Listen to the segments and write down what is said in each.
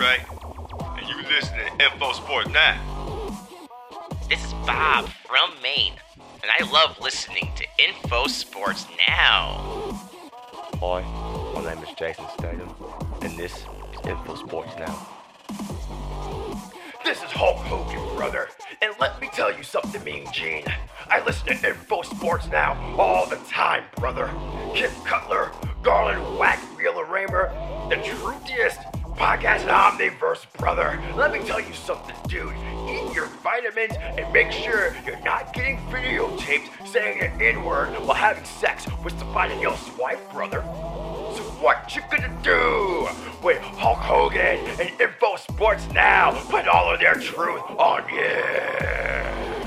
Trey, and you listen to Info Sports Now. This is Bob from Maine, and I love listening to Info Sports Now. Hi, my name is Jason Statham, and this is Info Sports Now. This is Hulk Hogan, brother. And let me tell you something, Mean Gene. I listen to Info Sports Now all the time, brother. Kipp Cutler, Garland Whack, Wheeler Raymer, the truthiest podcast Omniverse, brother. Let me tell you something, dude. Eat your vitamins and make sure you're not getting videotaped saying an N-word while having sex with somebody else's wife, brother. So what you gonna do when Hulk Hogan and Info Sports Now put all of their truth on you?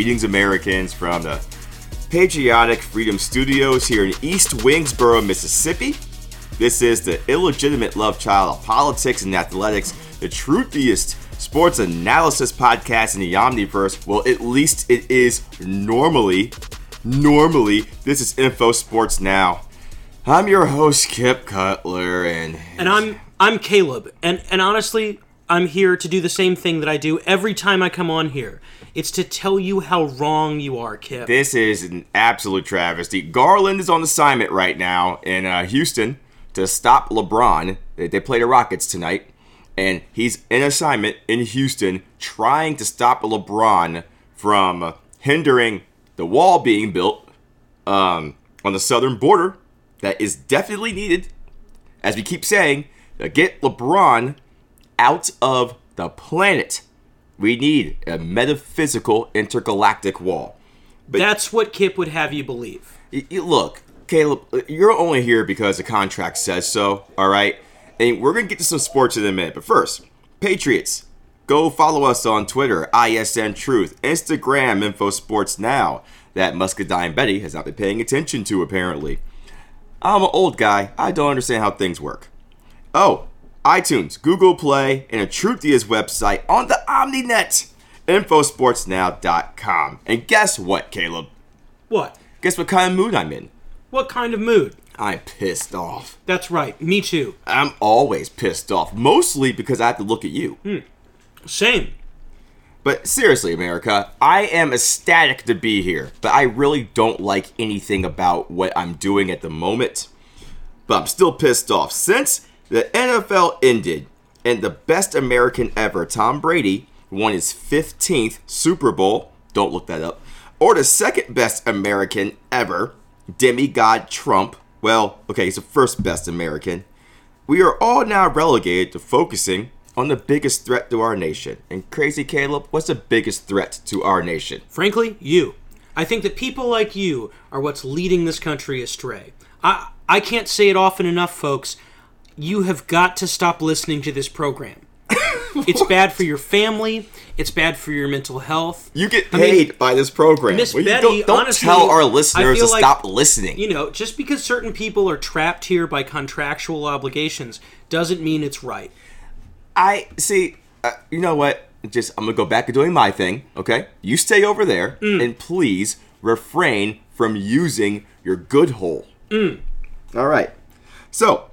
Greetings, Americans, from the Patriotic Freedom Studios here in East Wingsboro, Mississippi. This is the illegitimate love child of politics and athletics, the truthiest sports analysis podcast in the Omniverse. Well, at least it is normally. Normally, this is Info Sports Now. I'm your host, Kipp Cutler, and And I'm I'm Caleb, and and honestly, I'm here to do the same thing that I do every time I come on here. It's to tell you how wrong you are, Kipp. This is an absolute travesty. Garland is on assignment right now in uh, Houston to stop LeBron. They, they play the Rockets tonight, and he's in assignment in Houston trying to stop LeBron from hindering the wall being built um, on the southern border that is definitely needed, as we keep saying, get LeBron out of the planet. We need a metaphysical intergalactic wall. But That's what Kipp would have you believe. Y- y- look, Caleb, uh, you're only here because the contract says so, all right? And we're going to get to some sports in a minute. But first, Patriots, go follow us on Twitter, ISN Truth, Instagram, Info Sports Now, that Muscadine Betty has not been paying attention to, apparently. I'm an old guy. I don't understand how things work. Oh, iTunes, Google Play, and a Truthiest website on the OmniNet, infosportsnow.com. And guess what, Caleb? What? Guess what kind of mood I'm in? What kind of mood? I'm pissed off. That's right. Me too. I'm always pissed off, mostly because I have to look at you. Hmm. Same. But seriously, America, I am ecstatic to be here, but I really don't like anything about what I'm doing at the moment. But I'm still pissed off. Since the NFL ended and the best American ever, Tom Brady, won his 15th Super Bowl, don't look that up, or the second best American ever, demigod Trump, well, okay, he's the first best American, we are all now relegated to focusing on the biggest threat to our nation. And crazy Caleb, what's the biggest threat to our nation? Frankly, you. I think that people like you are what's leading this country astray. I I can't say it often enough, folks. You have got to stop listening to this program. it's bad for your family. It's bad for your mental health. You get I mean, paid by this program. Miss Well, Betty, don't, don't honestly, tell our listeners to like, stop listening. You know, just because certain people are trapped here by contractual obligations doesn't mean it's right. I see. Uh, you know what? Just I'm gonna go back to doing my thing. Okay, you stay over there Mm. and please refrain from using your good hole. Mm. All right. So,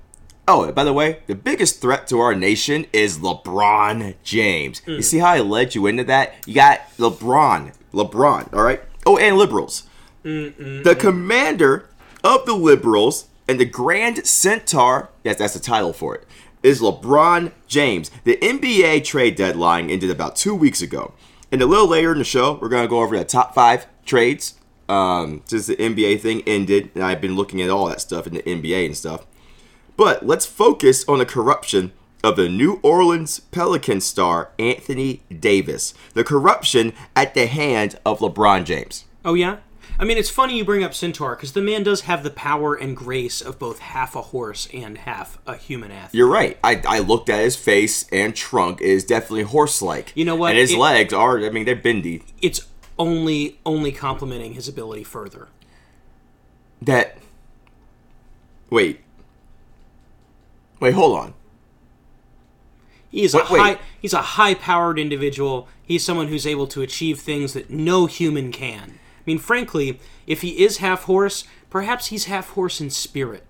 oh, and by the way, the biggest threat to our nation is LeBron James. Mm. You see how I led you into that? You got LeBron, LeBron. All right. Oh, and liberals. The commander of the liberals and the Grand Centaur. Yes, that's the title for it. Is LeBron James. The NBA trade deadline ended about two weeks ago. And a little later in the show, we're going to go over the top five trades um, since the NBA thing ended. And I've been looking at all that stuff in the NBA and stuff. But let's focus on the corruption of the New Orleans Pelican star Anthony Davis. The corruption at the hand of LeBron James. Oh yeah. I mean, it's funny you bring up Centaur because the man does have the power and grace of both half a horse and half a human athlete. You're right. I, I looked at his face and trunk is definitely horse-like. You know what? And his It- legs are. I mean, they're bendy. It's only only complementing his ability further. That. Wait. Wait. Hold on. He's a Wait, wait. high he's a high powered individual. He's someone who's able to achieve things that no human can. I mean, frankly, if he is half horse, perhaps he's half horse in spirit.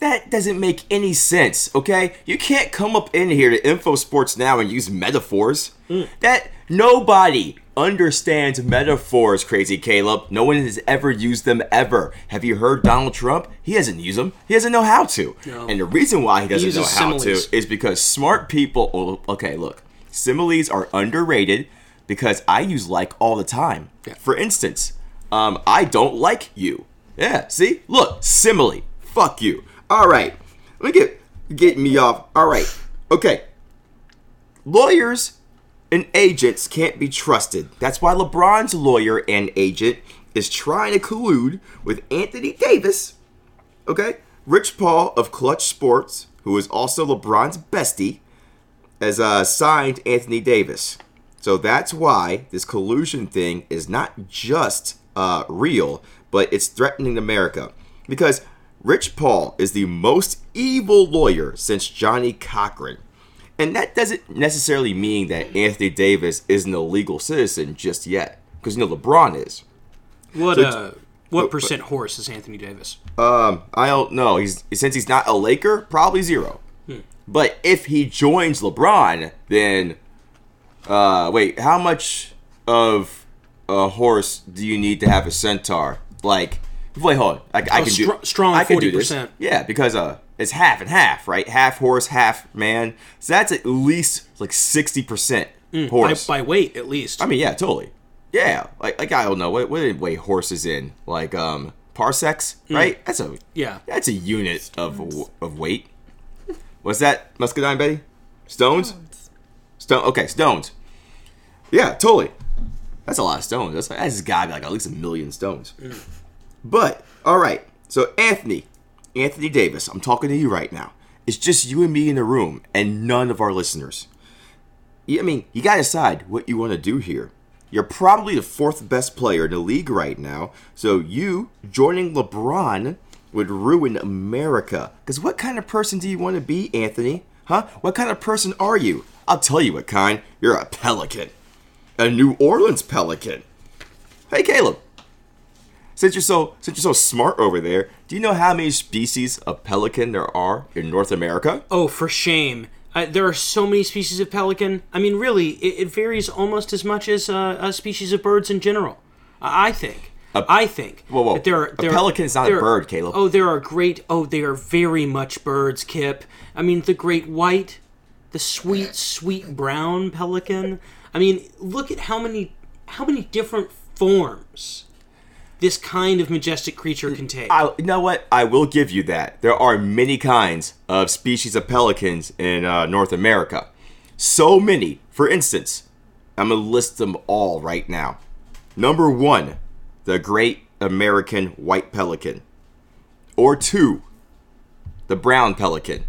That doesn't make any sense, okay? You can't come up in here to Info Sports now and use metaphors. Mm. That nobody understands metaphors, crazy Caleb. No one has ever used them ever. Have you heard Donald Trump? He doesn't use them. He doesn't know how to. And the reason why he doesn't know how similes. to is because smart people. oh, Okay, look, similes are underrated because I use like all the time. For instance, um, I don't like you. Yeah, see, look, simile. Fuck you. All right, let me get get me off. All right, okay. Lawyers and agents can't be trusted. That's why LeBron's lawyer and agent is trying to collude with Anthony Davis. Okay, Rich Paul of Clutch Sports, who is also LeBron's bestie, has uh, signed Anthony Davis. So that's why this collusion thing is not just uh, real, but it's threatening America. Because Rich Paul is the most evil lawyer since Johnnie Cochran. And that doesn't necessarily mean that Anthony Davis isn't a legal citizen just yet. Because, you know, LeBron is. What So- uh what percent horse is Anthony Davis? Um, I don't know. He's since he's not a Laker, probably zero. But if he joins LeBron, then uh, wait, how much of a horse do you need to have a centaur? Like, wait, hold on. I, I can str- do strong I can do 40%. Yeah, because uh, it's half and half, right? Half horse, half man. So that's at least like sixty percent mm, By, horse. by weight, at least. I mean, yeah, totally. Yeah, like like I don't know what what did weigh horses in like um parsecs, mm. right? That's a yeah. that's a unit of of weight. What's that, Muscadine Betty? Stones? Stone. Okay, stones. Yeah, totally. That's a lot of stones. That's that's gotta be like at least a million stones. Mm. But all right, so Anthony, Anthony Davis, I'm talking to you right now. It's just you and me in the room, and none of our listeners. I mean, you gotta decide what you want to do here. You're probably the fourth best player in the league right now, so you joining LeBron would ruin America. Because what kind of person do you want to be, Anthony? Huh? What kind of person are you? I'll tell you what kind. You're a pelican. A New Orleans pelican. Hey, Caleb. Since you're so since you're so smart over there, do you know how many species of pelican there are in North America? Oh, for shame. Uh, there are so many species of pelican. I mean, really, it, it varies almost as much as uh, uh, species of birds in general. I I think. I think. Whoa, whoa. There are, A there are- pelican is not a there are- bird, Caleb. Oh, there are great. Oh, they are very much birds, Kipp. I mean, the great white, the sweet, sweet brown pelican. I mean, look at how many, how many different forms this kind of majestic creature can take. I, you know what? I will give you that. There are many kinds of species of pelicans in uh, North America. So many. For instance, I'm going to list them all right now. Number one, the great American white pelican. Or two, the brown pelican.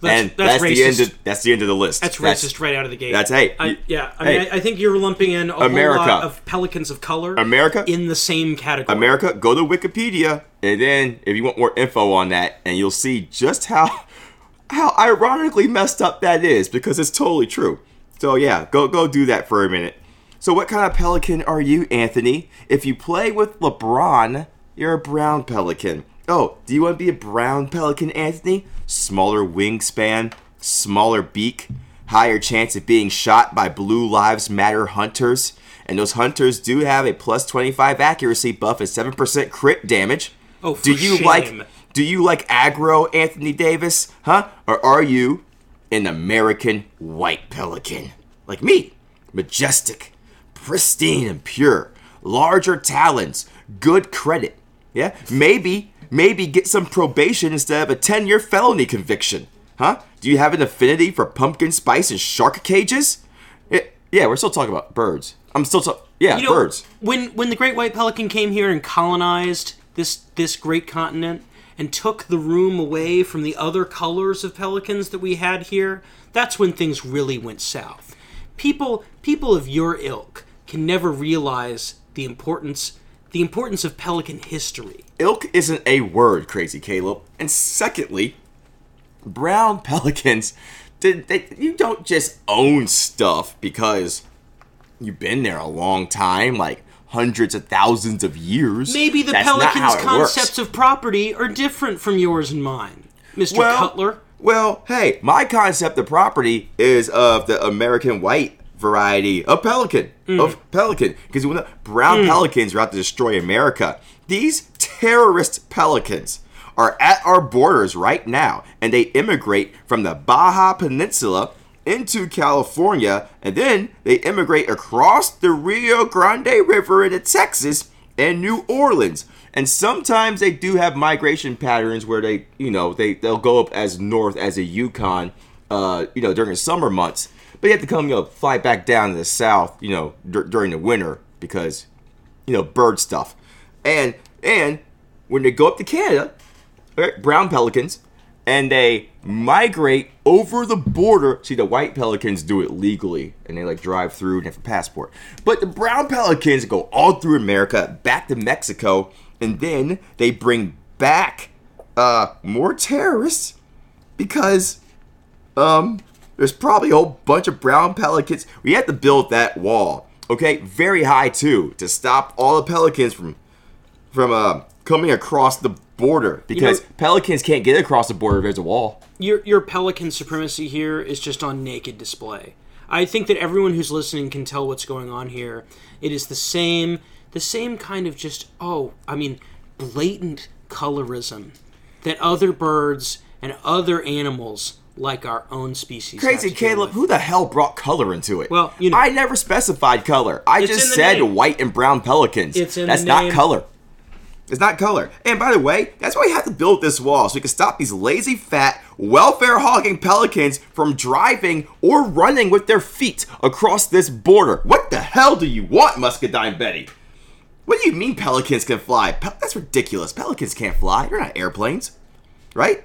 That's, and that's, that's, the end. Of, that's the end of the list. That's racist right out of the gate. that's- hey, I, yeah. I mean. I, I think you're lumping in a America. whole lot of pelicans of color. America? in the same category. America, go to Wikipedia, and then if you want more info on that, and you'll see just how how ironically messed up that is because it's totally true. So yeah, go go do that for a minute. So what kind of pelican are you, Anthony? If you play with LeBron, you're a brown pelican. Oh, do you want to be a brown pelican, Anthony? Smaller wingspan, smaller beak, higher chance of being shot by Blue Lives Matter hunters. And those hunters do have a plus 25 accuracy buff and 7% crit damage. Oh, for do you shame. like do you like aggro, Anthony Davis? Huh? Or are you an American white pelican? Like me. Majestic, pristine and pure. Larger talons, good credit. Yeah? Maybe, maybe get some probation instead of a 10 year felony conviction. Huh? Do you have an affinity for pumpkin spice and shark cages? Eh, yeah, we're still talking about birds. I'm still so yeah, You know, birds. when when the great white pelican came here and colonized this this great continent and took the room away from the other colors of pelicans that we had here, that's when things really went south. People people of your ilk can never realize the importance the importance of pelican history. Ilk isn't a word, crazy Caleb. And secondly, brown pelicans, did they, you don't just own stuff because you've been there a long time, like hundreds of thousands of years. Maybe the That's pelican's it works. concepts of property are different from yours and mine, Mr. well, Cutler. Well, hey, my concept of property is of the American white variety of pelican, Mm. of pelican, because when the brown pelicans are out to destroy America, these terrorist pelicans are at our borders right now, and they immigrate from the Baja Peninsula into California, and then they immigrate across the Rio Grande River into Texas and New Orleans. And sometimes they do have migration patterns where they, you know, they they'll go up as north as a Yukon, uh, you know, during the summer months. But you have to come, you know, fly back down to the south, you know, dur- during the winter because, you know, bird stuff. And and when they go up to Canada, right, brown pelicans, and they migrate over the border. See, the white pelicans do it legally, and they like drive through and have a passport. But the brown pelicans go all through America, back to Mexico, and then they bring back uh, more terrorists because um, there's probably a whole bunch of brown pelicans. We had to build that wall, okay, very high too, to stop all the pelicans from from uh, coming across the border because know- pelicans can't get across the border if there's a wall. your your pelican supremacy here is just on naked display. I think that everyone who's listening can tell what's going on here. It is the same the same kind of just oh, I mean, blatant colorism that other birds and other animals like our own species. Crazy have to deal Caleb, who the hell brought color into it? Well, you know- I never specified color. I just said name. white and brown pelicans. It's in That's not color. It's not color. And by the way, that's why we have to build this wall so we can stop these lazy, fat, welfare hogging pelicans from driving or running with their feet across this border. What the hell do you want, Muscadine Betty? What do you mean pelicans can fly? Pe- that's ridiculous. Pelicans can't fly. They're not airplanes, right?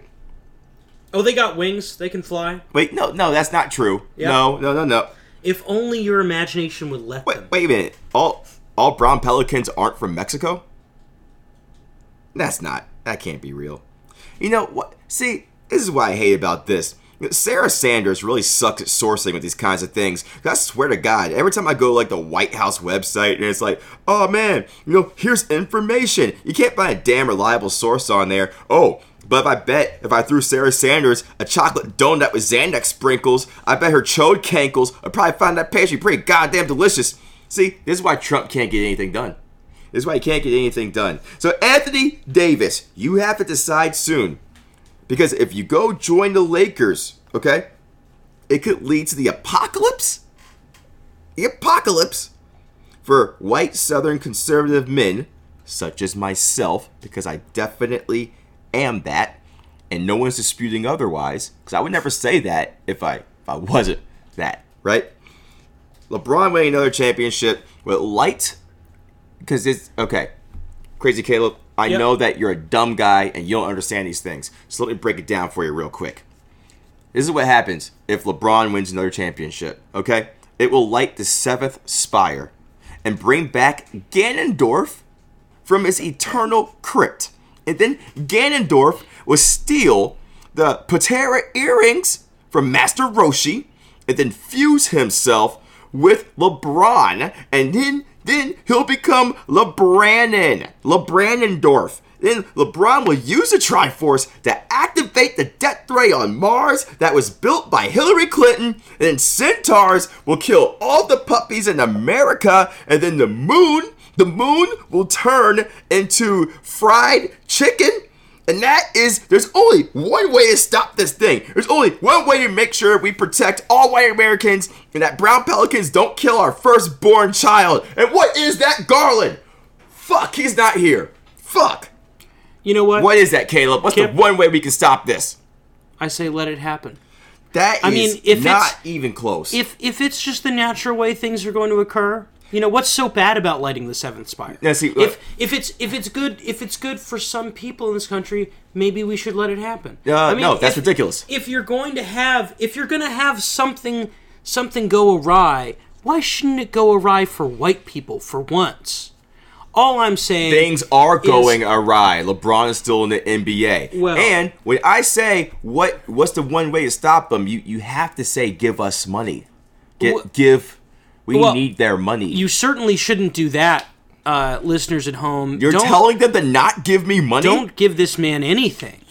Oh, they got wings. They can fly. Wait, no, no, that's not true. Yeah. No, no, no, no. If only your imagination would let Wait, them. wait a minute. All all brown pelicans aren't from Mexico? That's not. That can't be real. You know what? See, this is what I hate about this. Sarah Sanders really sucks at sourcing with these kinds of things. I swear to God, every time I go like the White House website and it's like, oh man, you know, here's information. You can't find a damn reliable source on there. Oh, but if I bet if I threw Sarah Sanders a chocolate donut with Xanax sprinkles, I bet her chode cankles would probably find that pastry pretty goddamn delicious. See, this is why Trump can't get anything done. This is why he can't get anything done. So, Anthony Davis, you have to decide soon. Because if you go join the Lakers, okay, it could lead to the apocalypse. The apocalypse for white Southern conservative men, such as myself, because I definitely am that, and no one's disputing otherwise. Because I would never say that if I if I wasn't that, right? LeBron winning another championship with light because it's okay. Crazy Caleb, I Yep. know that you're a dumb guy and you don't understand these things. So let me break it down for you real quick. This is what happens if LeBron wins another championship, okay? It will light the seventh spire and bring back Ganondorf from his eternal crypt. And then Ganondorf will steal the Potara earrings from Master Roshi and then fuse himself with LeBron. And then then he'll become LeBrannon. LeBrannondorf. Then LeBron will use the Triforce to activate the death ray on Mars that was built by Hillary Clinton. And then Centaurs will kill all the puppies in America. And then the moon, the moon will turn into fried chicken. And that is, there's only one way to stop this thing. There's only one way to make sure we protect all white Americans and that brown pelicans don't kill our firstborn child. And what is that, Garland? Fuck, he's not here. Fuck. You know what? What is that, Caleb? What's Kipp- the one way we can stop this? I say let it happen. That is I mean, if not it's- even close. If if it's just the natural way things are going to occur, You know what's so bad about lighting the seventh spire? See, if if it's if it's good if it's good for some people in this country, maybe we should let it happen. Uh, no, that's if- ridiculous. If you're going to have if you're going to have something something go awry, why shouldn't it go awry for white people for once? All I'm saying Things are is- going awry. LeBron is still in the NBA. Well- and when I say what what's the one way to stop them, you you have to say give us money. Get Wha- give we Well, need their money. you certainly shouldn't do that, uh, listeners at home. You're don't, telling them to not give me money? don't give this man anything.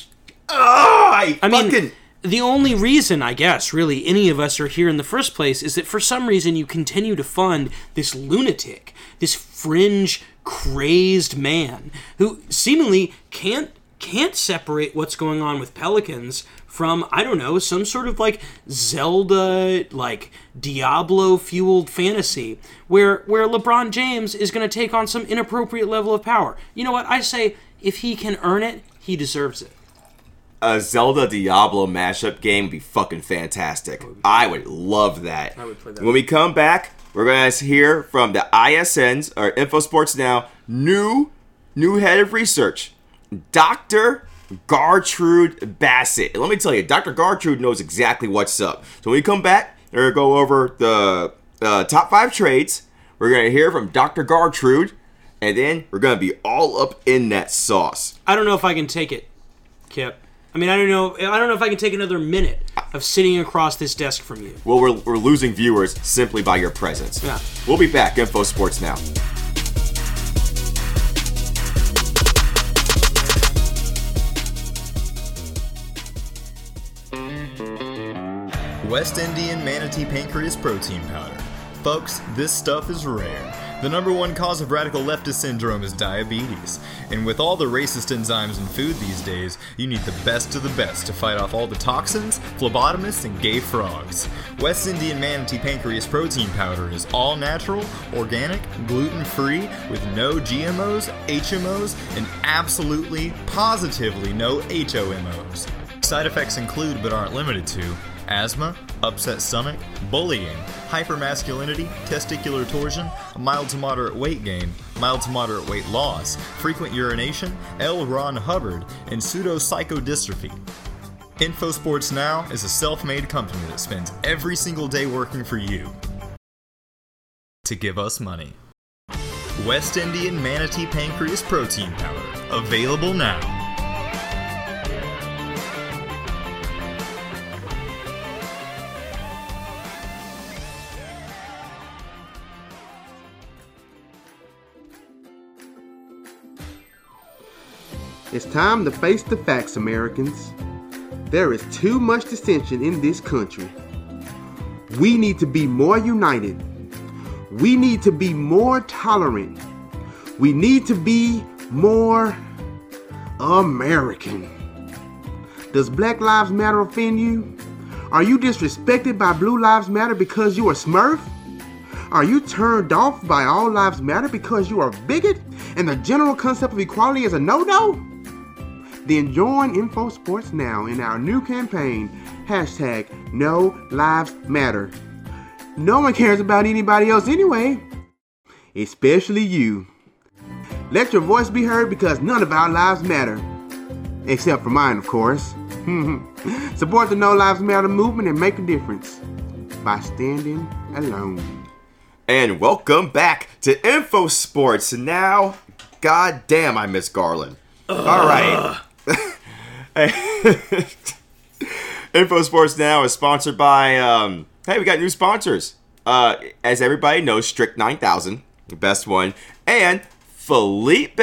Oh, I, I mean, the only reason, I guess, really, any of us are here in the first place is that for some reason you continue to fund this lunatic, this fringe, crazed man who seemingly can't can't separate what's going on with Pelicans from I don't know some sort of like Zelda like Diablo fueled fantasy where where LeBron James is going to take on some inappropriate level of power. You know what? I say if he can earn it, he deserves it. a Zelda Diablo mashup game would be fucking fantastic. I would love that. I would play that. When we come back, we're gonna hear from the ISNs or InfoSports Now new new head of research, Dr. Gartrude Bassett. And let me tell you, Dr. Gartrude knows exactly what's up. So when we come back, we're gonna go over the uh, top five trades. We're gonna hear from Dr. Gartrude, and then we're gonna be all up in that sauce. I don't know if I can take it, Kipp. I mean, I don't know. I don't know if I can take another minute of sitting across this desk from you. Well, we're, we're losing viewers simply by your presence. Yeah. We'll be back. Info Sports Now. West Indian Manatee Pancreas Protein Powder. Folks, this stuff is rare. The number one cause of radical leftist syndrome is diabetes. And with all the racist enzymes in food these days, you need the best of the best to fight off all the toxins, phlebotomists, and gay frogs. West Indian Manatee Pancreas Protein Powder is all natural, organic, gluten free, with no GMOs, HMOs, and absolutely, positively no HOMOs. Side effects include but aren't limited to asthma, upset stomach, bullying, hypermasculinity, testicular torsion, mild to moderate weight gain, mild to moderate weight loss, frequent urination, L. Ron Hubbard, and pseudopsychodystrophy. InfoSports Now is a self made company that spends every single day working for you to give us money. West Indian Manatee Pancreas Protein Powder, available now. It's time to face the facts, Americans. There is too much dissension in this country. We need to be more united. We need to be more tolerant. We need to be more American. Does Black Lives Matter offend you? Are you disrespected by Blue Lives Matter because you are Smurf? Are you turned off by All Lives Matter because you are a bigot and the general concept of equality is a no-no? Then join Info Sports now in our new campaign, hashtag No Lives Matter. No one cares about anybody else anyway, especially you. Let your voice be heard because none of our lives matter. Except for mine, of course. Support the No Lives Matter movement and make a difference by standing alone. And welcome back to Info Sports. Now, god damn, I miss Garland. All right. Info Sports Now is sponsored by, um, hey, we got new sponsors. Uh, as everybody knows, Strict 9000, the best one, and Felipe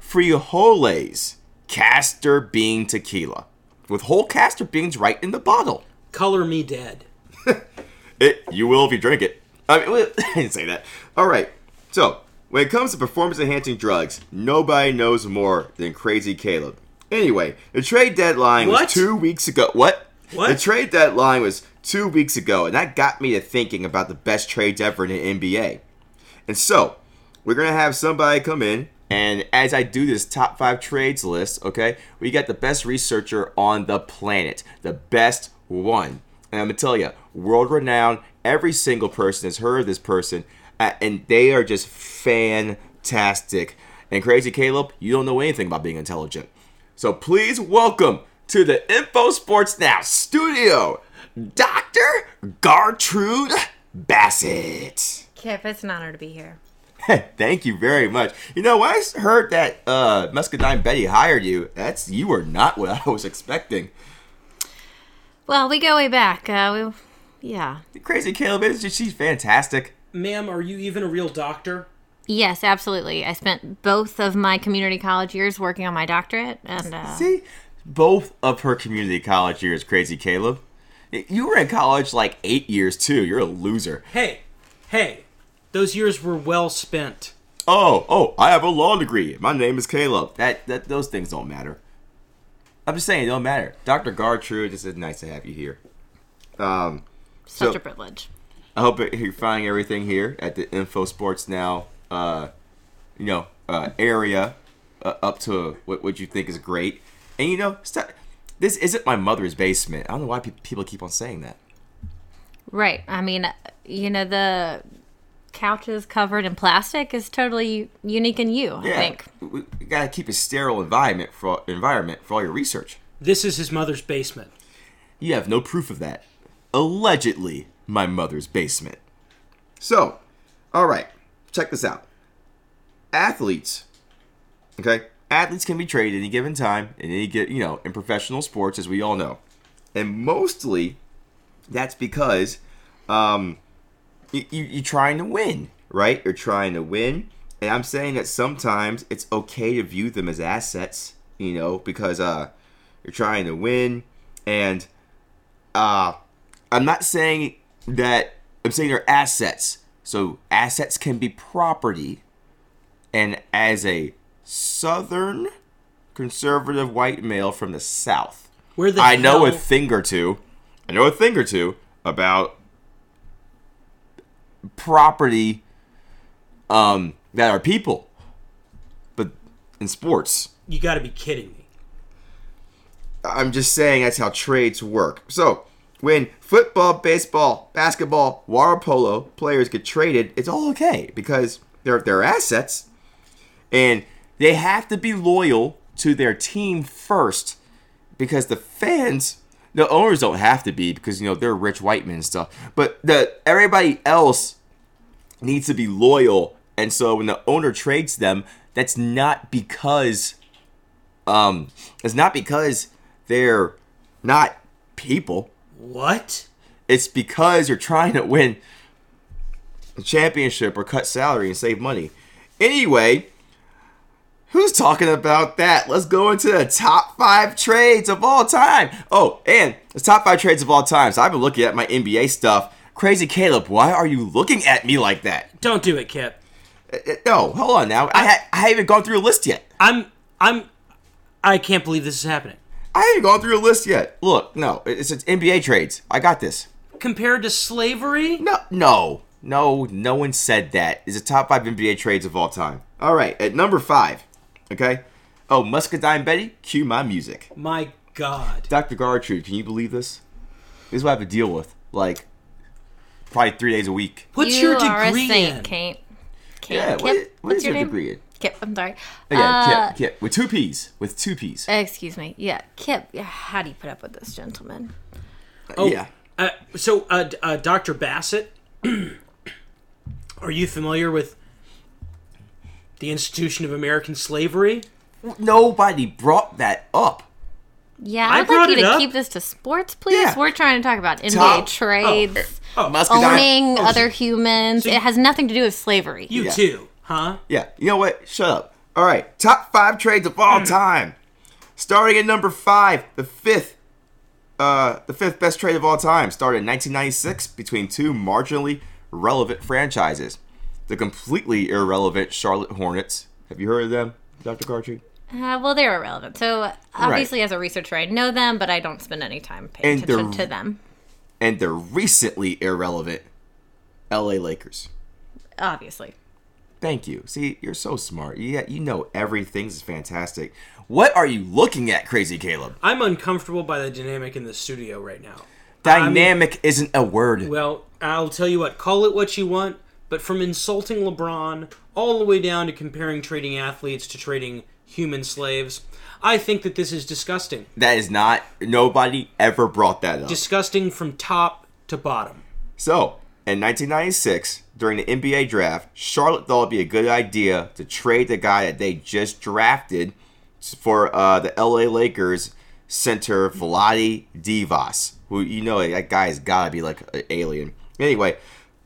Frijoles Castor Bean Tequila. With whole castor beans right in the bottle. Color me dead. It, you will if you drink it. I mean, well, I didn't say that. All right. So, when it comes to performance enhancing drugs, nobody knows more than Crazy Caleb. Anyway, the trade deadline What? was two weeks ago. What? What? The trade deadline was two weeks ago, and that got me to thinking about the best trades ever in the NBA. And so, we're going to have somebody come in, and as I do this top five trades list, okay, we got the best researcher on the planet, the best one. And I'm going to tell you, world renowned, every single person has heard of this person. Uh, and they are just fantastic. And Crazy Caleb, you don't know anything about being intelligent. So please welcome to the Info Sports Now studio, Dr. Gartrude Bassett. Kipp, it's an honor to be here. Thank you very much. You know, when I heard that uh, Muscadine Betty hired you, that's you were not what I was expecting. Well, we go way back. Uh, we, yeah. Crazy Caleb is just, she's fantastic. Ma'am, are you even a real doctor? Yes, absolutely. I spent both of my community college years working on my doctorate, and uh, See, both of her community college years, Crazy Caleb. You were in college like eight years too. You're a loser. Hey, hey, those years were well spent. Oh, oh, I have a law degree. My name is Caleb. That, that those things don't matter. I'm just saying, it don't matter. Dr. Gartrude, just is nice to have you here. Um, such so- a privilege. I hope you're finding everything here at the Info Sports Now, uh, you know, uh, area uh, up to what, what you think is great. And you know, st- this isn't my mother's basement. I don't know why pe- people keep on saying that. Right. I mean, uh, you know, the couches covered in plastic is totally unique in you, I Yeah, think. we, we gotta keep a sterile environment for environment for all your research. This is his mother's basement. You have no proof of that. Allegedly, my mother's basement. So, all right, check this out. Athletes, okay, athletes can be traded any given time in any get you know in professional sports, as we all know, and mostly that's because um, you, you you're trying to win, right? You're trying to win, and I'm saying that sometimes it's okay to view them as assets, you know, because uh, you're trying to win, and uh, I'm not saying that I'm saying they're assets. So assets can be property, and as a southern conservative white male from the south, Where the I know a thing or two. I know a thing or two about property um, that are people, but in sports. You got to be kidding me. I'm just saying that's how trades work. So, when football, baseball, basketball, water polo players get traded, it's all okay because they're they're assets. And they have to be loyal to their team first because the fans the owners don't have to be because you know they're rich white men and stuff. But the everybody else needs to be loyal. And so when the owner trades them that's not because um it's not because they're not people What? it's because you're trying to win a championship or cut salary and save money. Anyway, who's talking about that? Let's go into the top five trades of all time. Oh, and the top five trades of all time. So I've been looking at my NBA stuff. Crazy Caleb, why are you looking at me like that? Don't do it, Kipp. Uh, uh, No, hold on now. I, ha- I haven't even gone through a list yet. I'm I'm I can't believe this is happening. I haven't gone through a list yet. Look, no, it's, it's NBA trades. I got this. Compared to slavery? No, no, no, no one said that. It's the top five NBA trades of all time. All right, at number five, okay. Oh, Muscadine Betty, cue my music. My god. Dr. Gartrude, can you believe this? This is what I have to deal with, like, probably three days a week. What's you your are degree a saint, in? Kate. Kate. Yeah, Kipp, what, what what's is your, your degree in? Kipp, I'm sorry. Oh, yeah, Uh, Kipp, Kipp, with two P's, with two P's. Excuse me. Yeah, Kipp. How do you put up with this gentleman? Oh, yeah. Uh, so, uh, uh, Dr. Bassett, are you familiar with the institution of American slavery? Nobody brought that up. Yeah, I I'd brought like you to up. keep this to sports, please. Yeah. We're trying to talk about NBA Top- trades, Oh, Muscadine. owning Oh, other humans. so you- it has nothing to do with slavery. you Yeah. too, huh? Yeah, you know what? Shut up. All right, top five trades of all time. Starting at number five, the fifth, uh, the fifth best trade of all time. Started in 1996 between two marginally relevant franchises, the completely irrelevant Charlotte Hornets. Have you heard of them, Dr. Cartry? Uh, well, they're irrelevant. So obviously, as a researcher, I know them, but I don't spend any time paying And attention to them. And the recently irrelevant LA Lakers. Obviously, Thank you. See, you're so smart. Yeah, you know everything. This is fantastic. What are you looking at, Crazy Caleb? I'm uncomfortable by the dynamic in the studio right now. I mean- Dynamic isn't a word. Well, I'll tell you what, call it what you want, but from insulting LeBron all the way down to comparing trading athletes to trading human slaves, I think that this is disgusting. That is not. Nobody ever brought that up. Disgusting from top to bottom. So, in 1996, during the NBA draft, Charlotte thought it'd be a good idea to trade the guy that they just drafted for uh, the LA Lakers center Vlade Divac, who you know that guy has got to be like an alien. Anyway,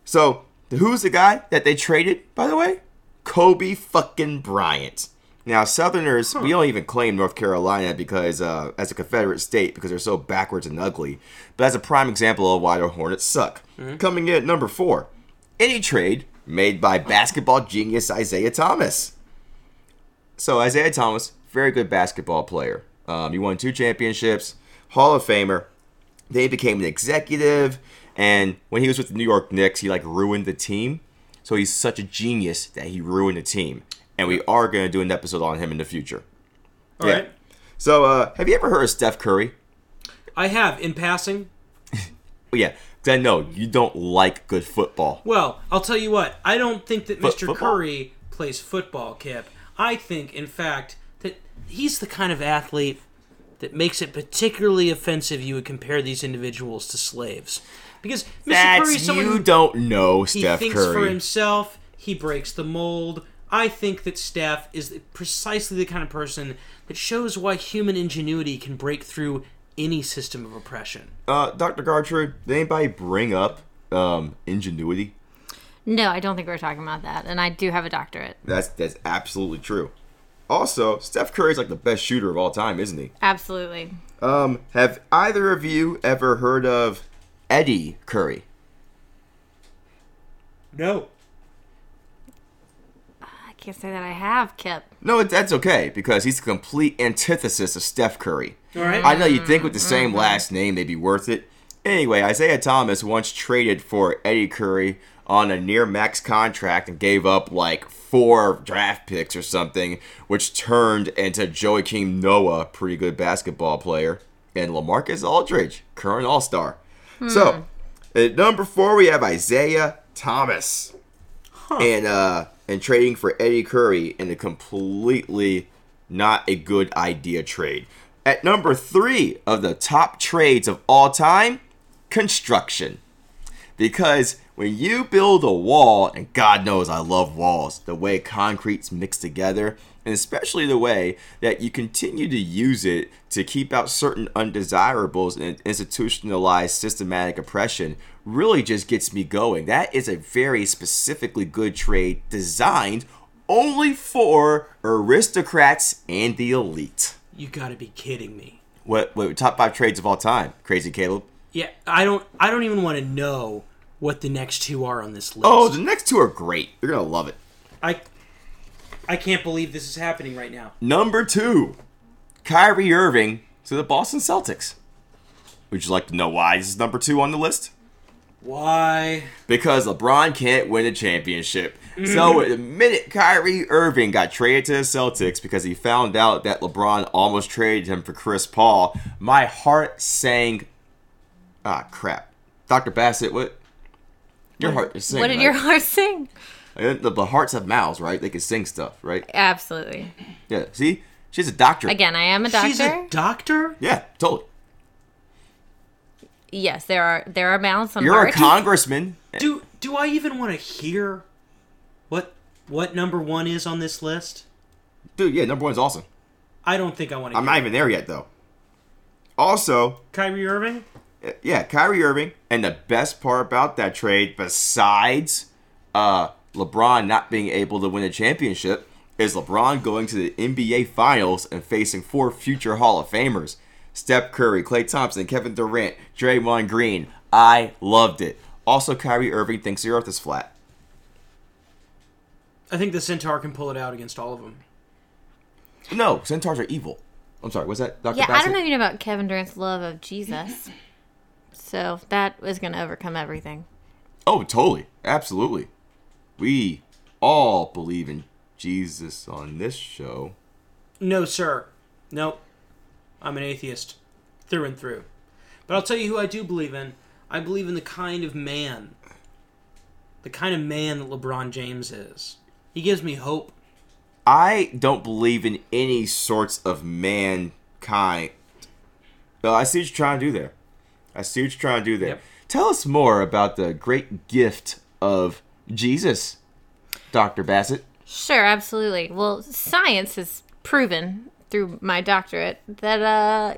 so who's the guy that they traded? By the way, Kobe fucking Bryant. Now, Southerners, we don't even claim North Carolina because, uh, as a Confederate state, because they're so backwards and ugly. But as a prime example of why the Hornets suck. Coming in at number four, any trade made by basketball genius Isiah Thomas. So Isiah Thomas, very good basketball player. Um, he won two championships, Hall of Famer. Then he became an executive, and when he was with the New York Knicks, he like ruined the team. So he's such a genius that he ruined the team, and we are going to do an episode on him in the future. All right. So, uh, have you ever heard of Steph Curry? I have, in passing. Yeah, I know you don't like good football. Well, I'll tell you what. I don't think that Foot- Mr. football? Curry plays football, Kipp. I think, in fact, that he's the kind of athlete that makes it particularly offensive you would compare these individuals to slaves. Because Mr. Curry is someone you who don't know he Steph thinks for Curry. himself. He breaks the mold. I think that Steph is precisely the kind of person that shows why human ingenuity can break through any system of oppression. Uh, Dr. Gartrude, did anybody bring up um, ingenuity? No, I don't think we're talking about that. And I do have a doctorate. That's that's absolutely true. Also, Steph Curry's like the best shooter of all time, isn't he? Absolutely. Um, have either of you ever heard of Eddie Curry? No. I can't say that I have, Kipp. No, that's okay because he's the complete antithesis of Steph Curry. All right. I know you'd think with the same last name they'd be worth it. Anyway, Isiah Thomas once traded for Eddie Curry on a near max contract and gave up like four draft picks or something, which turned into Joakim Noah, pretty good basketball player, and LaMarcus Aldridge, current All Star. So, at number four we have Isiah Thomas, and uh, and trading for Eddie Curry in a completely not a good idea trade. At number three of the top trades of all time, construction. Because when you build a wall, and God knows I love walls, the way concrete's mixed together, and especially the way that you continue to use it to keep out certain undesirables and institutionalized systematic oppression, really just gets me going. That is a very specifically good trade designed only for aristocrats and the elite. You got to be kidding me. What, what top five trades of all time? Crazy Caleb. Yeah, I don't. I don't even want to know what the next two are on this list. Oh, the next two are great. You're gonna love it. I. I can't believe this is happening right now. Number two, Kyrie Irving to the Boston Celtics. Would you like to know why this is number two on the list? Why? Because LeBron can't win a championship. So the minute Kyrie Irving got traded to the Celtics because he found out that LeBron almost traded him for Chris Paul, my heart sang. Ah, crap. Dr. Bassett, what? Your heart is singing. what did right? your heart sing? The, the hearts have mouths, right? They can sing stuff, right? Absolutely. Yeah. See, she's a doctor. Again, I am a doctor. She's a doctor. Yeah, totally. Yes, there are there are mouths on the case. You're heart. a congressman. Do do I even want to hear what what number one is on this list? Dude, yeah, number one's awesome. I don't think I want to. I'm hear not even there yet, though. Also, Kyrie Irving. uh, yeah, Kyrie Irving, and the best part about that trade, besides uh, LeBron not being able to win a championship, is LeBron going to the NBA Finals and facing four future Hall of Famers: Steph Curry, Klay Thompson, Kevin Durant, Draymond Green. I loved it. Also, Kyrie Irving thinks the Earth is flat. I think the Centaur can pull it out against all of them. No, centaurs are evil. I'm sorry. Was that Dr. Yeah, I don't know even about Kevin Durant's love of Jesus. So that was going to overcome everything. Oh, totally. Absolutely. We all believe in Jesus on this show. No, sir. Nope. I'm an atheist through and through. But I'll tell you who I do believe in. I believe in the kind of man, the kind of man that LeBron James is. He gives me hope. I don't believe in any sorts of mankind. Well, I see what you're trying to do there. I see what you're trying to do there. Yep. Tell us more about the great gift of Jesus, Dr. Bassett. Sure, absolutely. Well, science has proven through my doctorate that uh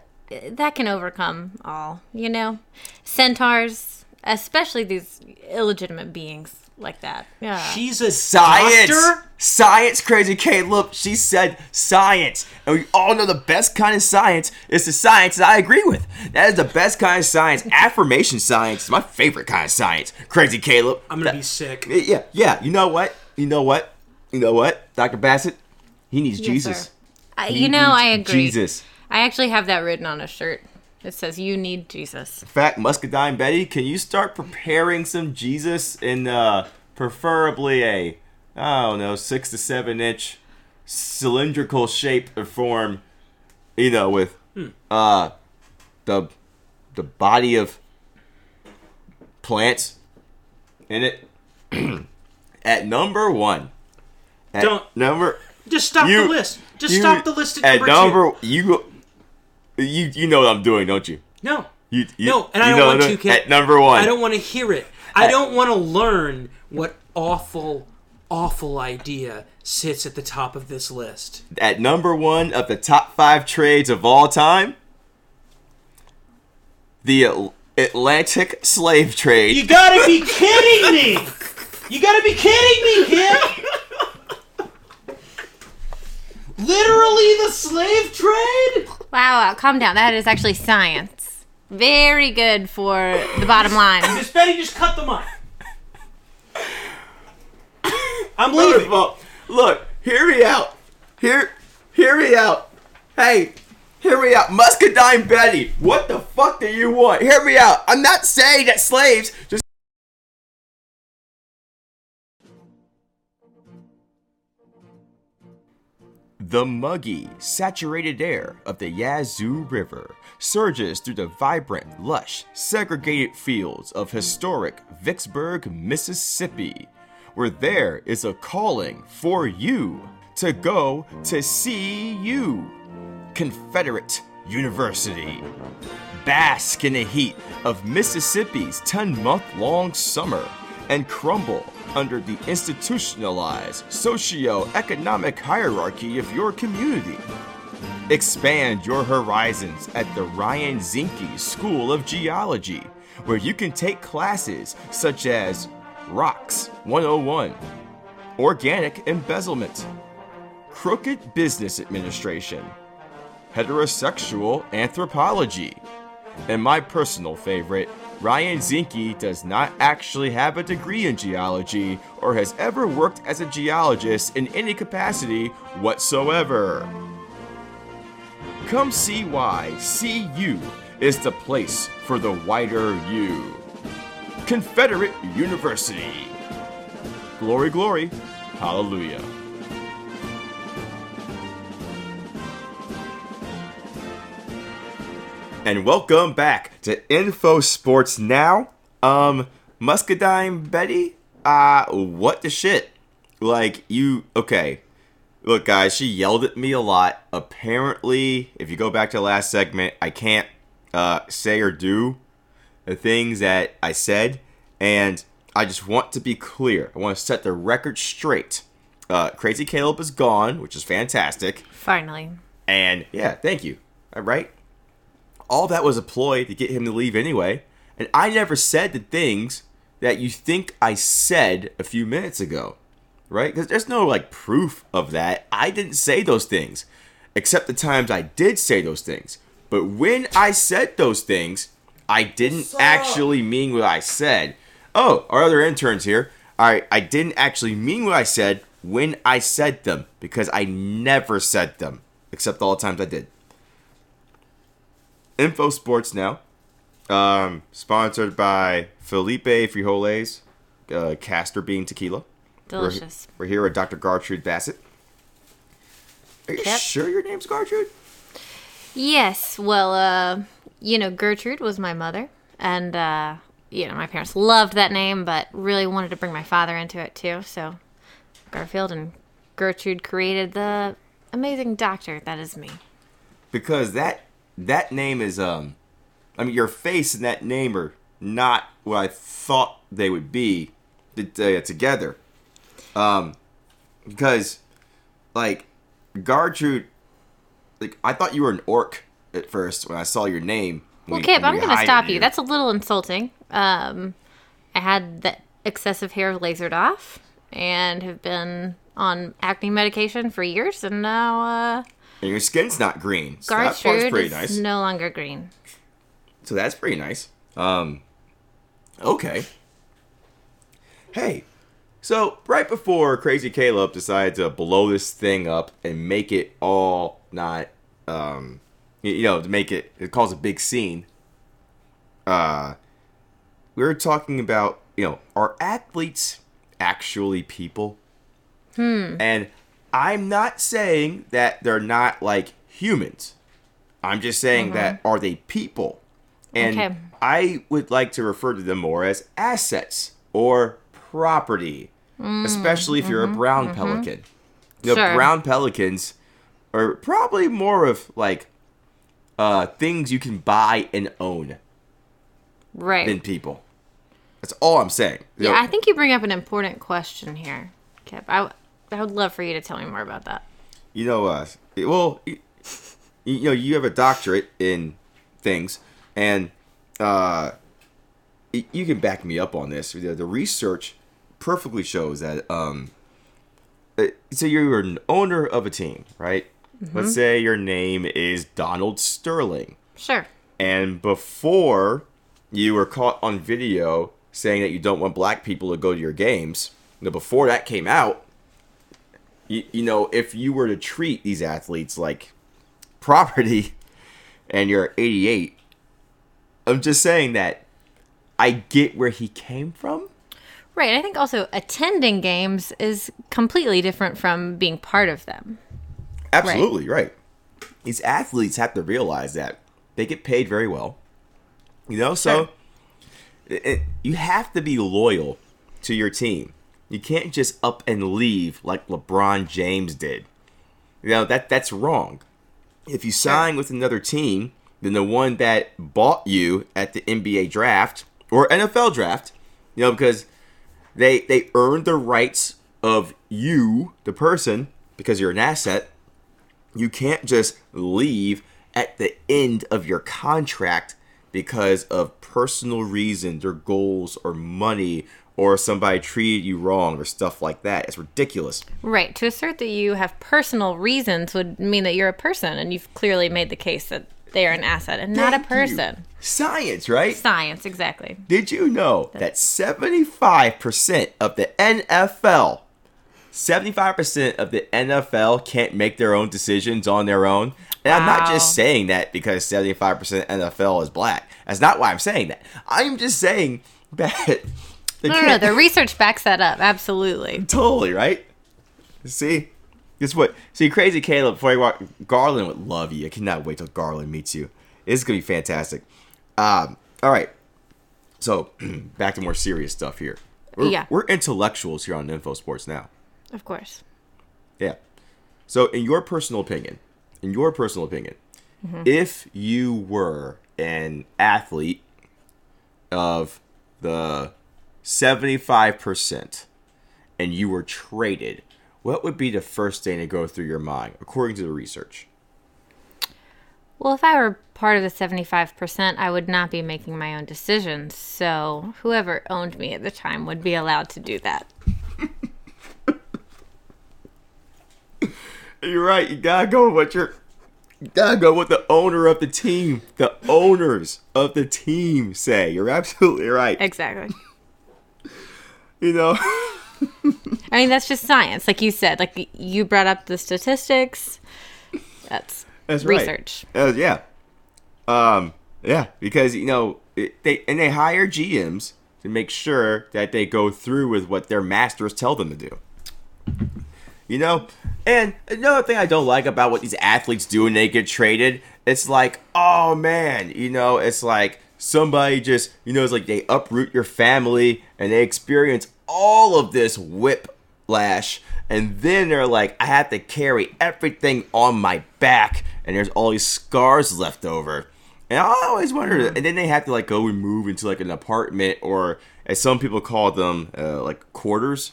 that can overcome all, you know. Centaurs, especially these illegitimate beings like that. Yeah. She's a Science! doctor. Science, crazy Caleb. She said science. And we all know the best kind of science is the science that I agree with. That is the best kind of science. Affirmation science is my favorite kind of science. Crazy Caleb. I'm gonna be sick. Yeah, yeah. You know what? You know what? You know what? Dr. Bassett, he needs Yes, Jesus. sir. He you know, I agree. Jesus. I actually have that written on a shirt. It says, "You need Jesus." In fact, Muscadine Betty, can you start preparing some Jesus in uh, preferably a, I don't know, six to seven inch cylindrical shape or form, you know, with uh, the the body of plants in it. At number one. At Don't- number Just stop You- the list. Just you- stop the list at, at number, two. number you you you know what I'm doing, don't you? No. You, you No, and I don't want to. At number one. I don't want to hear it. I don't want to learn what awful, awful idea sits at the top of this list. at number one of the top five trades of all time, the Atlantic slave trade. You gotta be kidding me! You gotta be kidding me, kid! Literally the slave trade? Wow, wow, calm down. That is actually science. Very good for the bottom line. Miss Betty just cut them off. I'm First leaving. of all, look, hear me out. Hear, hear me out. Hey, hear me out. Muscadine Betty, what the fuck do you want? Hear me out. I'm not saying that slaves just. The muggy, saturated air of the Yazoo River surges through the vibrant, lush, segregated fields of historic Vicksburg, Mississippi, where there is a calling for you to go to CU, Confederate University. Bask in the heat of Mississippi's 10 month long summer and crumble under the institutionalized socio-economic hierarchy of your community. Expand your horizons at the Ryan Zinke School of Geology, where you can take classes such as Rocks 101, Organic Embezzlement, Crooked Business Administration, Heterosexual Anthropology, and my personal favorite, Ryan Zinke does not actually have a degree in geology or has ever worked as a geologist in any capacity whatsoever. Come see why CU is the place for the wider you. Confederate University. Glory, glory, hallelujah. And welcome back to Info Sports Now. Um, Muscadine Betty, uh, what the shit? Like, you, okay. Look, guys, she yelled at me a lot. Apparently, if you go back to the last segment, I can't, uh, say or do the things that I said. And I just want to be clear. I want to set the record straight. Uh, Crazy Caleb is gone, which is fantastic. Finally. And yeah, thank you. All right. All that was a ploy to get him to leave anyway. And I never said the things that you think I said a few minutes ago. Right? Because there's no like proof of that. I didn't say those things. Except the times I did say those things. But when I said those things, I didn't actually mean what I said. Oh, our other interns here. All right, I didn't actually mean what I said when I said them because I never said them, except all the times I did. Info Sports now, um, sponsored by Felipe Frijoles, uh, Castor Bean Tequila. We're- Delicious. We're, here with Dr. Gertrude Bassett. Are you Yep. sure your name's Gertrude? Yes. Well, uh, you know, Gertrude was my mother, and uh, you know, my parents loved that name, but really wanted to bring my father into it too. So Garfield and Gertrude created the amazing doctor that is me. because that that name is um I mean your face and that name are not what I thought they would be uh, together. Um because like Gertrude like I thought you were an orc at first when I saw your name. Well, We- Kipp, I'm going to stop you. That's a little insulting. Um, I had the excessive hair lasered off and have been on acne medication for years, and now uh, and your skin's not green. So that part's pretty is nice. no longer green. So that's pretty nice. Um, okay. Hey, so right before Crazy Caleb decided to blow this thing up and make it all not, um, you know, to make it, it cause a big scene. Uh, we were talking about, you know, are athletes actually people? Hmm. And I'm not saying that they're not like humans. I'm just saying mm-hmm. that are they people? And Okay. I would like to refer to them more as assets or property, mm, especially if you're a mm-hmm, brown mm-hmm. pelican. You know, Sure. brown pelicans are probably more of like uh, things you can buy and own Right. than people. That's all I'm saying. You yeah, know, I think you bring up an important question here, Kipp. I, I would love for you to tell me more about that. you know, uh, well, you, you know, you have a doctorate in things, and uh, you can back me up on this. The, the research perfectly shows that. Um, uh, so you're an owner of a team, right? Let's say your name is Donald Sterling, Sure. and before you were caught on video saying that you don't want black people to go to your games, you know, before that came out, you, you know, if you were to treat these athletes like property and you're 88, I'm just saying that I get where he came from. Right. I think also attending games is completely different from being part of them. Absolutely right. These athletes have to realize that they get paid very well. You know, so it, it- you have to be loyal to your team. You can't just up and leave like LeBron James did. You know that that's wrong. If you sign with another team than the one that bought you at the NBA draft or NFL draft, you know, because they they earned the rights of you, the person, because you're an asset. You can't just leave at the end of your contract because of personal reasons or goals or money or somebody treated you wrong or stuff like that. It's ridiculous. Right. To assert that you have personal reasons would mean that you're a person, and you've clearly made the case that they are an asset and not a Thank you. person. Science, right? Science, exactly. Did you know that 75% of the NFL, 75% of the NFL can't make their own decisions on their own? And I'm not just saying that because 75% NFL is black. That's not why I'm saying that. I'm just saying that. They No, no, no. The research backs that up. Absolutely. Totally, right? See? Guess what? See, Crazy Caleb, before you walk, Garland would love you. I cannot wait till Garland meets you. It's going to be fantastic. Um, all right. So, back to more serious stuff here. We're, Yeah. We're intellectuals here on Info Sports now. Of course. Yeah. So, in your personal opinion, in your personal opinion, Mm-hmm. if you were an athlete of the 75% and you were traded, what would be the first thing to go through your mind, according to the research? Well, if I were part of the 75%, I would not be making my own decisions. So whoever owned me at the time would be allowed to do that. You're right. You gotta go with what you're. You gotta go with the owner of the team. The owners of the team say. You're absolutely right. Exactly. You know. I mean, that's just science. Like you said, like you brought up the statistics. That's, That's right. research. Uh, yeah. Um. Yeah, because you know it, they and they hire GMs to make sure that they go through with what their masters tell them to do. You know, and another thing I don't like about what these athletes do when they get traded, it's like, oh man, you know, it's like somebody just, you know, it's like they uproot your family and they experience all of this whiplash. And then they're like, I have to carry everything on my back, and there's all these scars left over. And I always wonder, and then they have to like go and move into like an apartment, or as some people call them, uh, like quarters,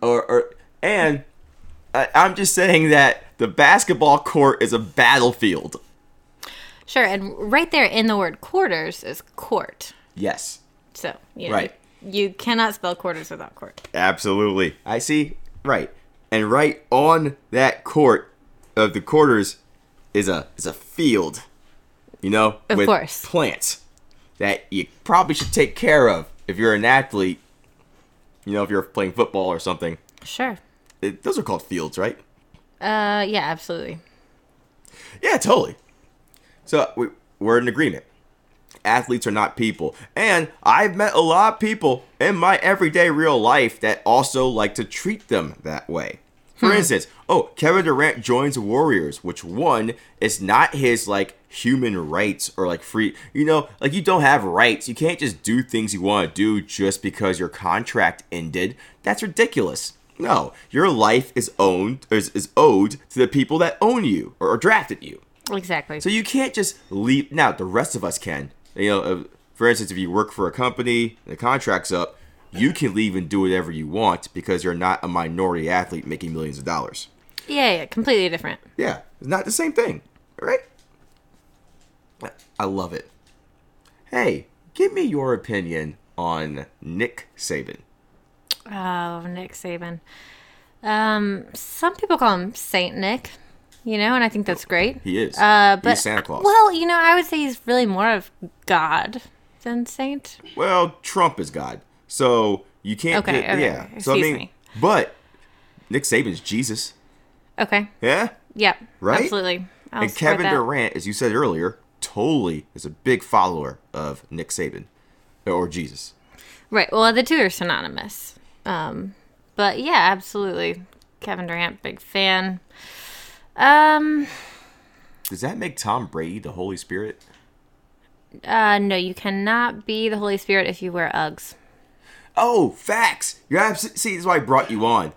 or, or and I, I'm just saying that the basketball court is a battlefield. Sure, and right there in the word quarters is court. Yes, So, you know, Right. you cannot spell quarters without court. absolutely. I see. Right, and right on that court of the quarters is a is a field. You know, Of with course. plants that you probably should take care of if you're an athlete. You know, if you're playing football or something. Sure. It, those are called fields, right? Uh, yeah, absolutely. Yeah, totally. So we, we're in agreement. Athletes are not people. And I've met a lot of people in my everyday real life that also like to treat them that way. For hmm. instance, oh, Kevin Durant joins Warriors, which one is not his like human rights or like free, you know, like you don't have rights. You can't just do things you want to do just because your contract ended. That's ridiculous. No, your life is owned is, is owed to the people that own you or, or drafted you. Exactly. So you can't just leave. Now the rest of us can. You know, uh, for instance, if you work for a company, the contract's up, you can leave and do whatever you want because you're not a minority athlete making millions of dollars. yeah, yeah, completely different. Yeah, it's not the same thing, right? I love it. Hey, give me your opinion on Nick Saban. Oh, Nick Saban. Um, some people call him Saint Nick, you know, and I think that's great. He is. Uh, but He's Santa Claus. well, you know, I would say he's really more of God than Saint. Well, Trump is God, so you can't. Okay, ju- okay, yeah. okay. So I Excuse mean, me. but Nick Saban's Jesus. Okay. Yeah. Yep. Right? Absolutely. I'll and Kevin that. Durant, as you said earlier, totally is a big follower of Nick Saban or Jesus. Right. Well, the two are synonymous. Um, but yeah, absolutely. Kevin Durant, big fan. Um, Does that make Tom Brady the Holy Spirit? uh, no, you cannot be the Holy Spirit if you wear Uggs. Oh, facts. You're abs- see. This is why I brought you on.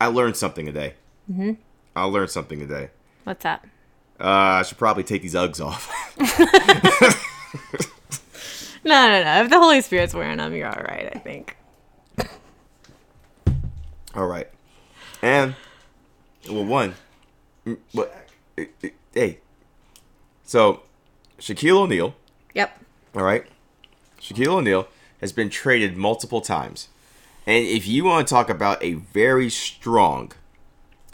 I learned something today. Mm-hmm. I learned something today. What's that? Uh, I should probably take these Uggs off. No, no, no. If the Holy Spirit's wearing them, you're all right. I think. All right. And well, one. Mm, What? eh, eh, Hey. So, Shaquille O'Neal. Yep. All right. Shaquille O'Neal has been traded multiple times. And if you want to talk about a very strong,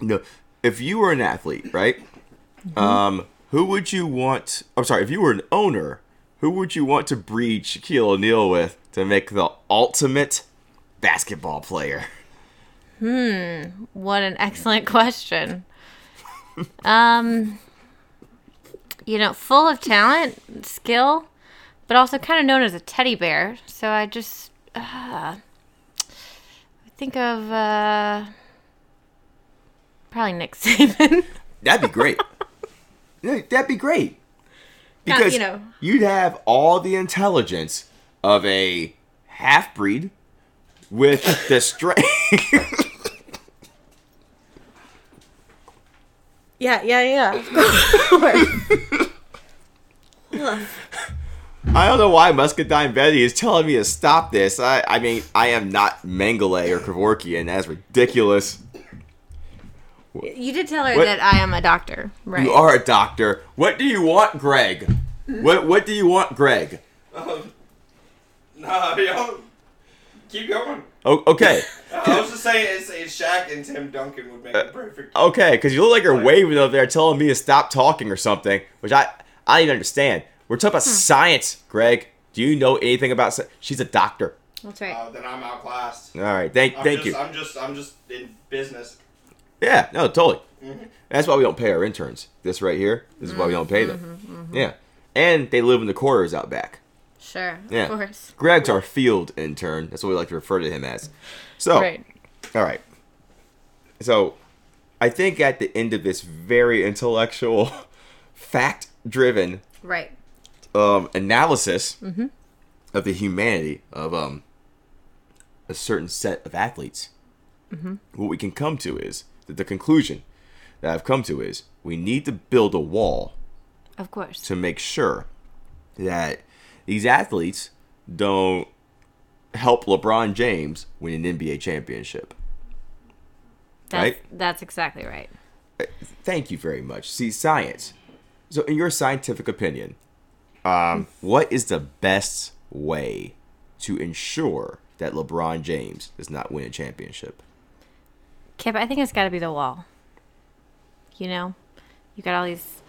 you know, if you were an athlete, right? Um, who would you want? I'm sorry, if you were an owner, who would you want to breed Shaquille O'Neal with to make the ultimate basketball player? Hmm, what an excellent question. Um, you know, full of talent, skill, but also kind of known as a teddy bear. So I just uh, think of uh, probably Nick Saban. That'd be great. That'd be great. Not, Because you know. you'd have all the intelligence of a half breed with the strength. yeah, yeah, yeah. I don't know why Muscadine Betty is telling me to stop this. I, I mean, I am not Mengele or Kevorkian. That's ridiculous. you did tell her What? that I am a doctor, right? You are a doctor. What do you want, Greg? What What do you want, Greg? Um, nah, yo. Keep going. Oh, okay, I was just saying, it's, it's Shaq and Tim Duncan would make it uh, perfect. okay, because you look like you're waving over there, telling me to stop talking or something, which I I don't even understand. We're talking about hmm. science, Greg. Do you know anything about? sci- She's a doctor. That's right. Uh, then I'm outclassed. All right, thank I'm thank just, you. I'm just, I'm just in business. Yeah, no, totally. Mm-hmm. That's why we don't pay our interns. This right here, this is why we mm-hmm, don't pay them. Mm-hmm, yeah, and they live in the quarters out back. Sure, Yeah. of course. Greg's our field intern. That's what we like to refer to him as. So, Right. all right. So, I think at the end of this very intellectual, fact-driven Right. um, analysis, of the humanity of um a certain set of athletes. Mm-hmm. What we can come to is that the conclusion that I've come to is we need to build a wall Of course. to make sure that these athletes don't help LeBron James win an NBA championship. That's, right? That's exactly right. Thank you very much. See, science. So, in your scientific opinion, um, what is the best way to ensure that LeBron James does not win a championship? Kipp, I think it's got to be the wall. You know, you got all these,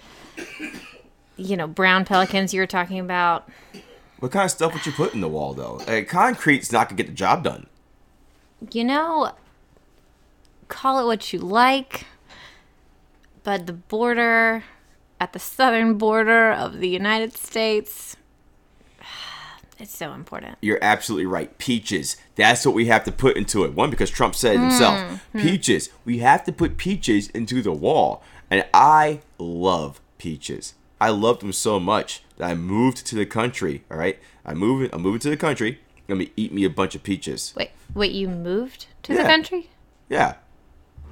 you know, brown pelicans you were talking about. What kind of stuff would you put in the wall, though? Uh, concrete's not gonna get the job done. You know, call it what you like, but the border, at the southern border of the United States, it's so important. You're absolutely right. Peaches. That's what we have to put into it. One, because Trump said it himself. Mm-hmm. Peaches. We have to put peaches into the wall. And I love peaches. I loved them so much that I moved to the country. All right. I moved. I'm moving to the country. I'm gonna eat me a bunch of peaches. Wait, wait, you moved to Yeah. the country? Yeah.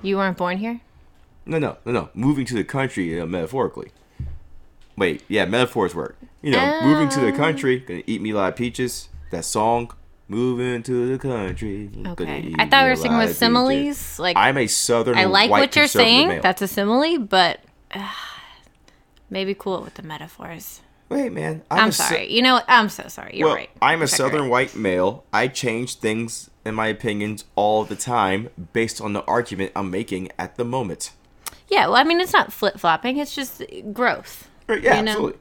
You weren't born here? No, no, no, no. Moving to the country, you know, metaphorically. Wait, yeah, metaphors work. You know, moving to the Oh. country, gonna eat me a lot of peaches. That song, moving to the country. Okay. I thought me we were singing with similes. peaches. Like I'm a southern. I like what you're saying. male. That's a simile, but uh, maybe cool it with the metaphors. Wait, man. I'm, sou- sorry. you know? I'm so sorry. You're well, right. I'm a Check southern out. white male. I change things in my opinions all the time based on the argument I'm making at the moment. Yeah, well, I mean, it's not flip flopping. It's just growth. Right, yeah, you know? absolutely.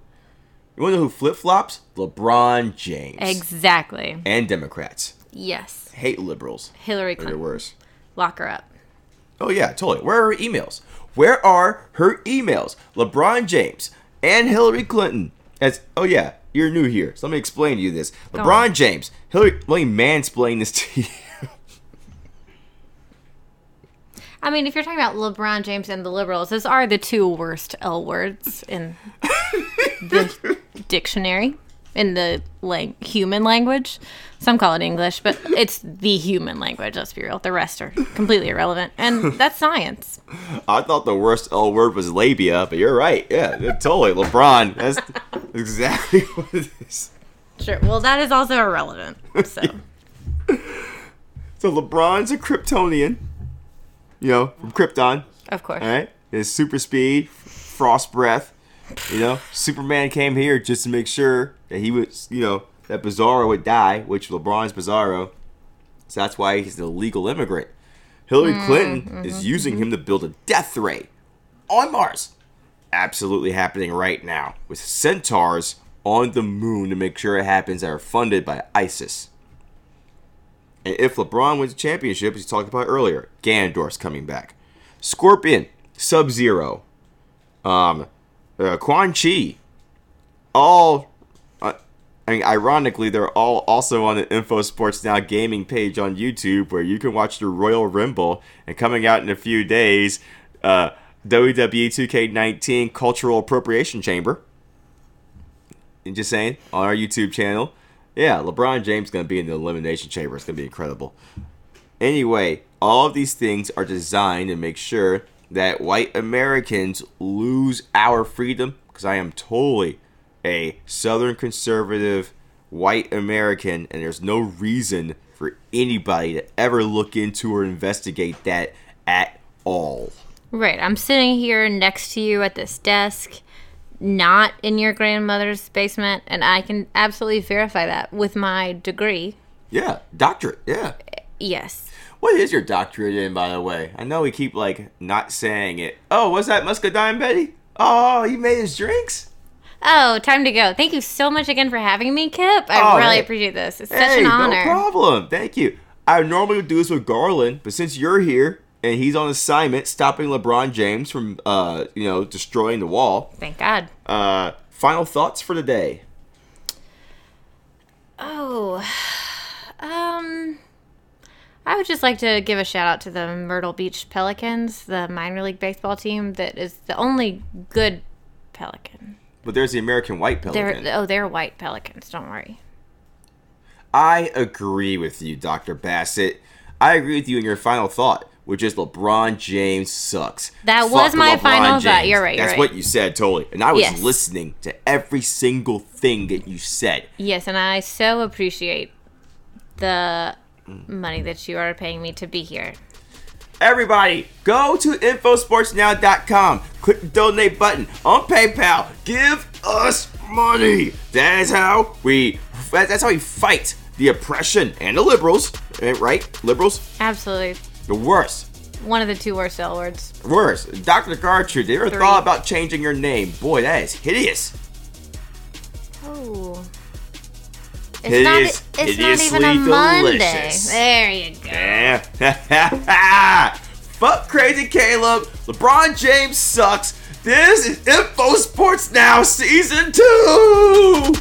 You want to know who flip flops? LeBron James. Exactly. And Democrats. Yes. Hate liberals. Hillary they're Clinton. worse. Lock her up. Oh yeah, totally. Where are her emails? Where are her emails? LeBron James and Hillary Clinton. As oh yeah, you're new here, so let me explain to you this. Go LeBron on. James, Hillary. Let me mansplain this to you. I mean, if you're talking about LeBron James and the liberals, those are the two worst L words in the dictionary, in the like human language. Some call it English, but it's the human language. Let's be real. The rest are completely irrelevant, and that's science. I thought the worst L word was labia, but you're right. Yeah, totally. LeBron. That's exactly what it is. Sure. Well, that is also irrelevant. So So LeBron's a Kryptonian. You know, from Krypton. Of course. All right. His super speed, frost breath. You know, Superman came here just to make sure that he was, you know, that Bizarro would die, which LeBron's Bizarro. So that's why he's an illegal immigrant. Hillary mm-hmm, Clinton is mm-hmm, using mm-hmm. him to build a death ray on Mars. Absolutely happening right now with centaurs on the moon to make sure it happens that are funded by ISIS. And if LeBron wins the championship, as you talked about earlier, Ganondorf's coming back. Scorpion, Sub Zero, um, uh, Quan Chi, all. Uh, I mean, ironically, they're all also on the Info Sports Now gaming page on YouTube, where you can watch the Royal Rumble. And coming out in a few days, uh, WWE 2K19 Cultural Appropriation Chamber. Just saying, on our YouTube channel. Yeah, LeBron James going to be in the Elimination Chamber. It's going to be incredible. Anyway, all of these things are designed to make sure that white Americans lose our freedom because I am totally a Southern conservative white American, and there's no reason for anybody to ever look into or investigate that at all. Right. I'm sitting here next to you at this desk, not in your grandmother's basement, and I can absolutely verify that with my degree. Yeah, doctorate. Yeah. Yes. What is your doctorate in, by the way? I know we keep like not saying it. Oh, was that muscadine, Betty? Oh, you made his drinks. Oh, time to go. Thank you so much again for having me, Kipp. I Oh, really hey. appreciate this. It's such hey, an no problem. Thank you. I normally would do this with Garland, but since you're here and he's on assignment, stopping LeBron James from, uh, you know, destroying the wall. Thank God. Uh, final thoughts for the day. Oh, would just like to give a shout out to the Myrtle Beach Pelicans, the minor league baseball team that is the only good Pelican. But there's the American White Pelican. They're oh, they're white Pelicans. Don't worry. I agree with you, Dr. Bassett. I agree with you in your final thought, which is LeBron James sucks. That was my LeBron final thought. You're right, you're That's right. what you said, totally. And I was Yes. listening to every single thing that you said. Yes, and I so appreciate the money that you are paying me to be here. Everybody, go to infosportsnow.com. Click the donate button on PayPal. Give us money. That is how we. That's how we fight the oppression and the liberals. eh, Right? Liberals, Absolutely. the worst. One of the two worst L words. Worst. Dr. Gartrude, you ever Three. thought about changing your name? Boy, that is hideous. Oh. It's It not. is it's not even a Monday. delicious. There you go. Yeah. Fuck crazy Caleb. LeBron James sucks. This is Info Sports Now Season 2!